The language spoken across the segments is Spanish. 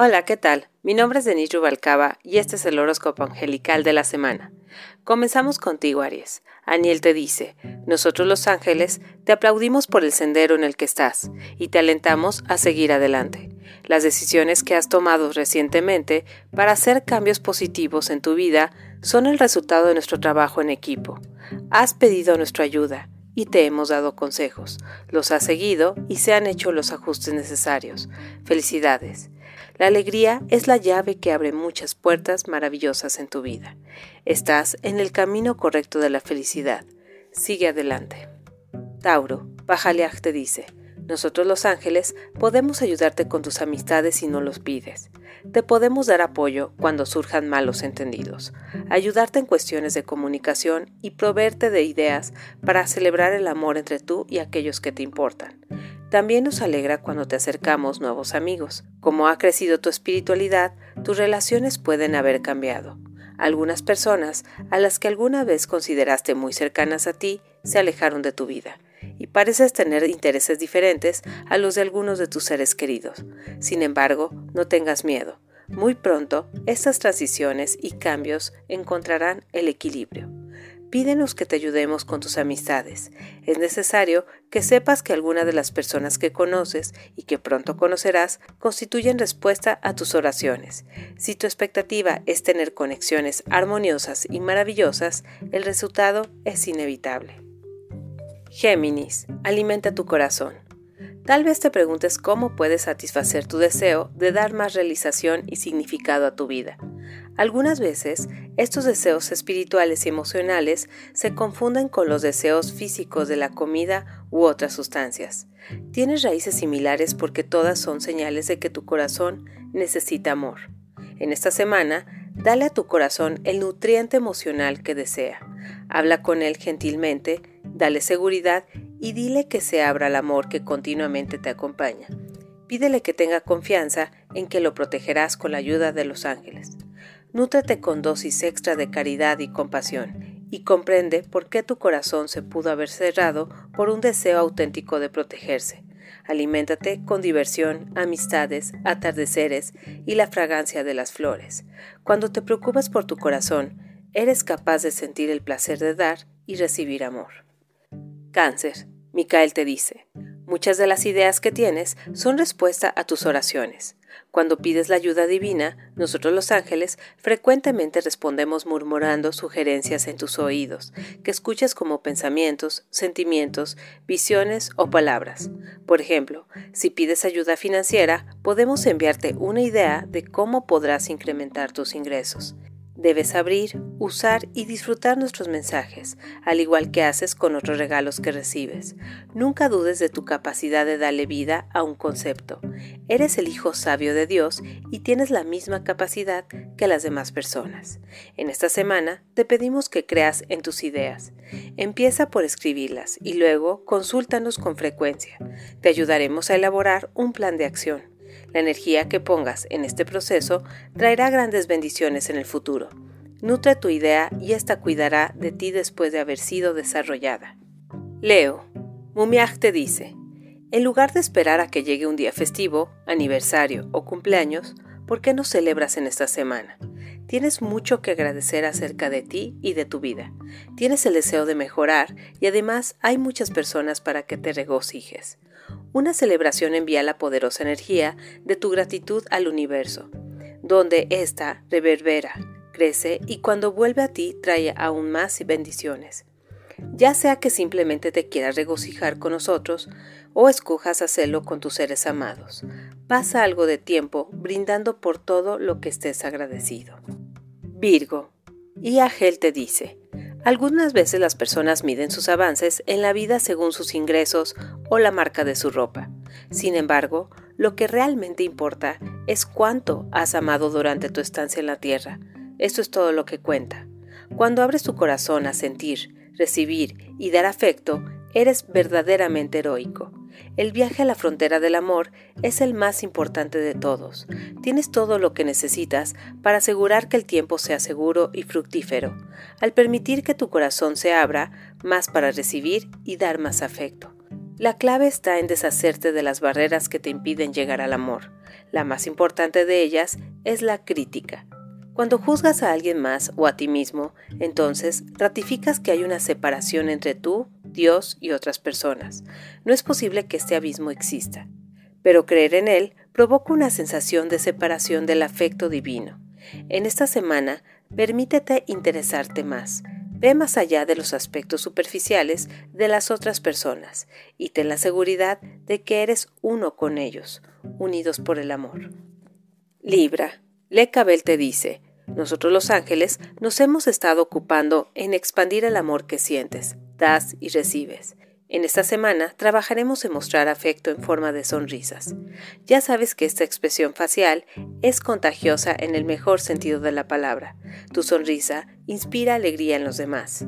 Hola, ¿qué tal? Mi nombre es Denise Rubalcaba y este es el horóscopo angelical de la semana. Comenzamos contigo, Aries. Aniel te dice, nosotros los ángeles te aplaudimos por el sendero en el que estás y te alentamos a seguir adelante. Las decisiones que has tomado recientemente para hacer cambios positivos en tu vida son el resultado de nuestro trabajo en equipo. Has pedido nuestra ayuda y te hemos dado consejos. Los has seguido y se han hecho los ajustes necesarios. Felicidades. La alegría es la llave que abre muchas puertas maravillosas en tu vida. Estás en el camino correcto de la felicidad. Sigue adelante. Tauro, Bajaleaj te dice, nosotros los ángeles podemos ayudarte con tus amistades si no los pides. Te podemos dar apoyo cuando surjan malos entendidos, ayudarte en cuestiones de comunicación y proveerte de ideas para celebrar el amor entre tú y aquellos que te importan. También nos alegra cuando te acercamos nuevos amigos. Como ha crecido tu espiritualidad, tus relaciones pueden haber cambiado. Algunas personas, a las que alguna vez consideraste muy cercanas a ti, se alejaron de tu vida, y pareces tener intereses diferentes a los de algunos de tus seres queridos. Sin embargo, no tengas miedo. Muy pronto, estas transiciones y cambios encontrarán el equilibrio. Pídenos que te ayudemos con tus amistades. Es necesario que sepas que algunas de las personas que conoces y que pronto conocerás constituyen respuesta a tus oraciones. Si tu expectativa es tener conexiones armoniosas y maravillosas, el resultado es inevitable. Géminis, alimenta tu corazón. Tal vez te preguntes cómo puedes satisfacer tu deseo de dar más realización y significado a tu vida. Algunas veces, estos deseos espirituales y emocionales se confunden con los deseos físicos de la comida u otras sustancias. Tienes raíces similares porque todas son señales de que tu corazón necesita amor. En esta semana, dale a tu corazón el nutriente emocional que desea. Habla con él gentilmente, dale seguridad y dile que se abra al amor que continuamente te acompaña. Pídele que tenga confianza en que lo protegerás con la ayuda de los ángeles. Nútrate con dosis extra de caridad y compasión y comprende por qué tu corazón se pudo haber cerrado por un deseo auténtico de protegerse. Aliméntate con diversión, amistades, atardeceres y la fragancia de las flores. Cuando te preocupas por tu corazón, eres capaz de sentir el placer de dar y recibir amor. Cáncer. Micael te dice, muchas de las ideas que tienes son respuesta a tus oraciones. Cuando pides la ayuda divina, nosotros los ángeles frecuentemente respondemos murmurando sugerencias en tus oídos, que escuchas como pensamientos, sentimientos, visiones o palabras. Por ejemplo, si pides ayuda financiera, podemos enviarte una idea de cómo podrás incrementar tus ingresos. Debes abrir, usar y disfrutar nuestros mensajes, al igual que haces con otros regalos que recibes. Nunca dudes de tu capacidad de darle vida a un concepto. Eres el Hijo sabio de Dios y tienes la misma capacidad que las demás personas. En esta semana te pedimos que creas en tus ideas. Empieza por escribirlas y luego consúltanos con frecuencia. Te ayudaremos a elaborar un plan de acción. La energía que pongas en este proceso traerá grandes bendiciones en el futuro. Nutre tu idea y ésta cuidará de ti después de haber sido desarrollada. Leo, Mumiaj te dice, en lugar de esperar a que llegue un día festivo, aniversario o cumpleaños, ¿por qué no celebras en esta semana? Tienes mucho que agradecer acerca de ti y de tu vida. Tienes el deseo de mejorar y además hay muchas personas para que te regocijes. Una celebración envía la poderosa energía de tu gratitud al universo, donde ésta reverbera, crece y cuando vuelve a ti trae aún más bendiciones. Ya sea que simplemente te quieras regocijar con nosotros o escojas hacerlo con tus seres amados, pasa algo de tiempo brindando por todo lo que estés agradecido. Virgo, y Agel te dice, algunas veces las personas miden sus avances en la vida según sus ingresos o la marca de su ropa. Sin embargo, lo que realmente importa es cuánto has amado durante tu estancia en la tierra. Esto es todo lo que cuenta. Cuando abres tu corazón a sentir, recibir y dar afecto, eres verdaderamente heroico. El viaje a la frontera del amor es el más importante de todos. Tienes todo lo que necesitas para asegurar que el tiempo sea seguro y fructífero, al permitir que tu corazón se abra más para recibir y dar más afecto. La clave está en deshacerte de las barreras que te impiden llegar al amor. La más importante de ellas es la crítica. Cuando juzgas a alguien más o a ti mismo, entonces ratificas que hay una separación entre tú, Dios y otras personas. No es posible que este abismo exista. Pero creer en él provoca una sensación de separación del afecto divino. En esta semana, permítete interesarte más. Ve más allá de los aspectos superficiales de las otras personas y ten la seguridad de que eres uno con ellos, unidos por el amor. Libra, Le Cabel te dice, nosotros los ángeles nos hemos estado ocupando en expandir el amor que sientes, das y recibes. En esta semana trabajaremos en mostrar afecto en forma de sonrisas. Ya sabes que esta expresión facial es contagiosa en el mejor sentido de la palabra. Tu sonrisa inspira alegría en los demás.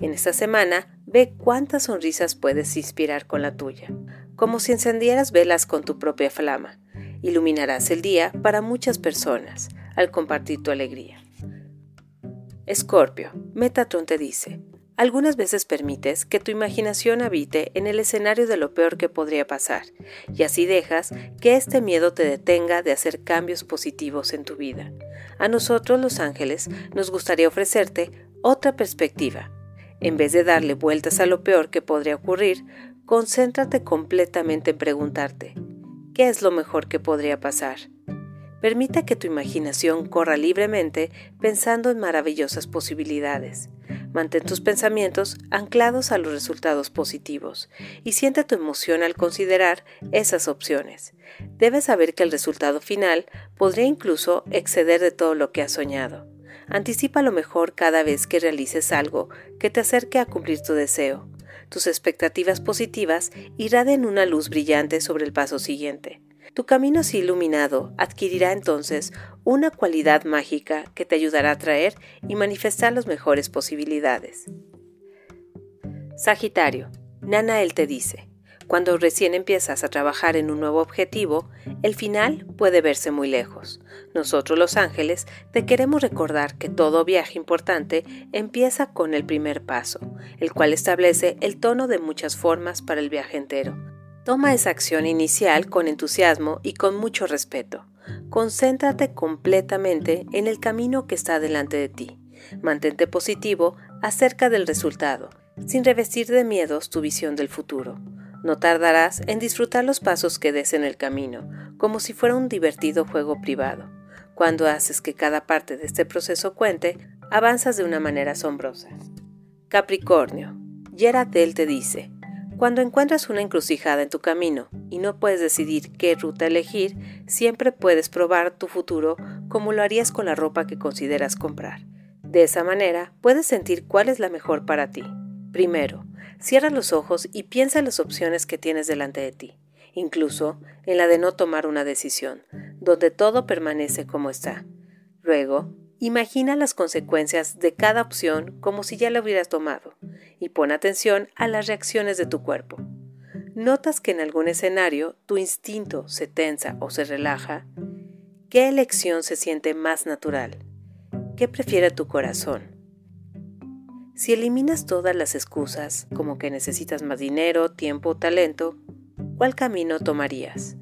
En esta semana ve cuántas sonrisas puedes inspirar con la tuya, como si encendieras velas con tu propia flama. Iluminarás el día para muchas personas al compartir tu alegría. Escorpio, Metatron te dice, algunas veces permites que tu imaginación habite en el escenario de lo peor que podría pasar, y así dejas que este miedo te detenga de hacer cambios positivos en tu vida. A nosotros los ángeles nos gustaría ofrecerte otra perspectiva. En vez de darle vueltas a lo peor que podría ocurrir, concéntrate completamente en preguntarte, ¿qué es lo mejor que podría pasar? Permita que tu imaginación corra libremente pensando en maravillosas posibilidades. Mantén tus pensamientos anclados a los resultados positivos y siente tu emoción al considerar esas opciones. Debes saber que el resultado final podría incluso exceder de todo lo que has soñado. Anticipa lo mejor cada vez que realices algo que te acerque a cumplir tu deseo. Tus expectativas positivas irradian una luz brillante sobre el paso siguiente. Tu camino así iluminado adquirirá entonces una cualidad mágica que te ayudará a atraer y manifestar las mejores posibilidades. Sagitario, Nana él te dice, cuando recién empiezas a trabajar en un nuevo objetivo, el final puede verse muy lejos. Nosotros los ángeles te queremos recordar que todo viaje importante empieza con el primer paso, el cual establece el tono de muchas formas para el viaje entero. Toma esa acción inicial con entusiasmo y con mucho respeto. Concéntrate completamente en el camino que está delante de ti. Mantente positivo acerca del resultado, sin revestir de miedos tu visión del futuro. No tardarás en disfrutar los pasos que des en el camino, como si fuera un divertido juego privado. Cuando haces que cada parte de este proceso cuente, avanzas de una manera asombrosa. Capricornio. Yeratel te dice, cuando encuentras una encrucijada en tu camino y no puedes decidir qué ruta elegir, siempre puedes probar tu futuro como lo harías con la ropa que consideras comprar. De esa manera, puedes sentir cuál es la mejor para ti. Primero, cierra los ojos y piensa en las opciones que tienes delante de ti, incluso en la de no tomar una decisión, donde todo permanece como está. Luego, Imagina las consecuencias de cada opción como si ya la hubieras tomado y pon atención a las reacciones de tu cuerpo. ¿Notas que en algún escenario tu instinto se tensa o se relaja? ¿Qué elección se siente más natural? ¿Qué prefiere tu corazón? Si eliminas todas las excusas, como que necesitas más dinero, tiempo o talento, ¿cuál camino tomarías?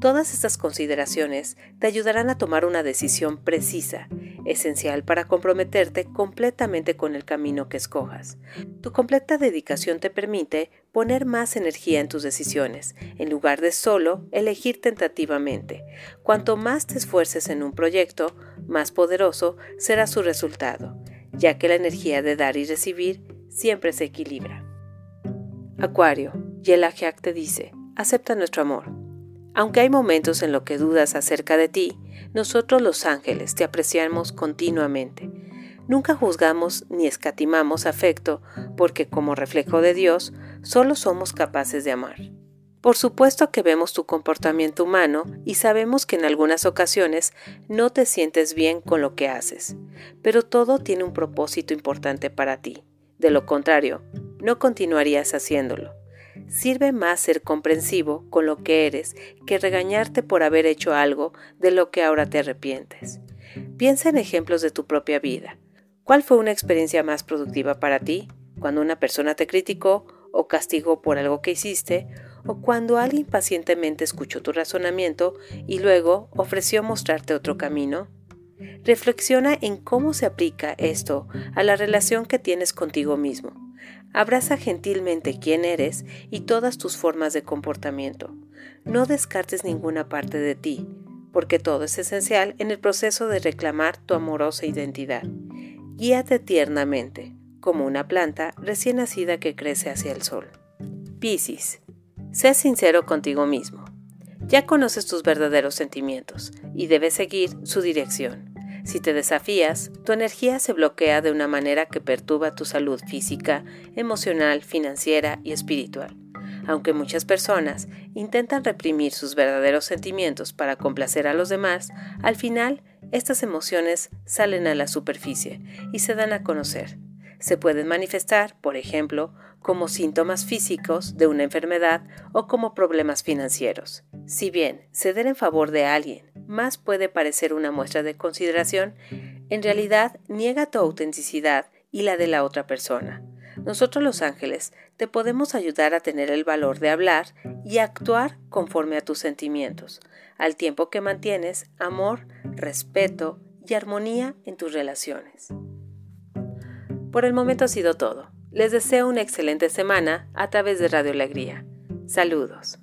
Todas estas consideraciones te ayudarán a tomar una decisión precisa, esencial para comprometerte completamente con el camino que escojas. Tu completa dedicación te permite poner más energía en tus decisiones, en lugar de solo elegir tentativamente. Cuanto más te esfuerces en un proyecto, más poderoso será su resultado, ya que la energía de dar y recibir siempre se equilibra. Acuario, Yelajiak te dice, acepta nuestro amor aunque hay momentos en los que dudas acerca de ti, nosotros los ángeles te apreciamos continuamente. Nunca juzgamos ni escatimamos afecto porque como reflejo de Dios solo somos capaces de amar. Por supuesto que vemos tu comportamiento humano y sabemos que en algunas ocasiones no te sientes bien con lo que haces, pero todo tiene un propósito importante para ti. De lo contrario, no continuarías haciéndolo. Sirve más ser comprensivo con lo que eres que regañarte por haber hecho algo de lo que ahora te arrepientes. Piensa en ejemplos de tu propia vida. ¿Cuál fue una experiencia más productiva para ti? Cuando una persona te criticó o castigó por algo que hiciste, o cuando alguien pacientemente escuchó tu razonamiento y luego ofreció mostrarte otro camino? Reflexiona en cómo se aplica esto a la relación que tienes contigo mismo. Abraza gentilmente quién eres y todas tus formas de comportamiento. No descartes ninguna parte de ti, porque todo es esencial en el proceso de reclamar tu amorosa identidad. Guíate tiernamente, como una planta recién nacida que crece hacia el sol. Piscis. Sé sincero contigo mismo. Ya conoces tus verdaderos sentimientos y debes seguir su dirección. Si te desafías, tu energía se bloquea de una manera que perturba tu salud física, emocional, financiera y espiritual. Aunque muchas personas intentan reprimir sus verdaderos sentimientos para complacer a los demás, al final estas emociones salen a la superficie y se dan a conocer. Se pueden manifestar, por ejemplo, como síntomas físicos de una enfermedad o como problemas financieros. Si bien ceder en favor de alguien más puede parecer una muestra de consideración, en realidad niega tu autenticidad y la de la otra persona. Nosotros los ángeles te podemos ayudar a tener el valor de hablar y actuar conforme a tus sentimientos, al tiempo que mantienes amor, respeto y armonía en tus relaciones. Por el momento ha sido todo. Les deseo una excelente semana a través de Radio Alegría. Saludos.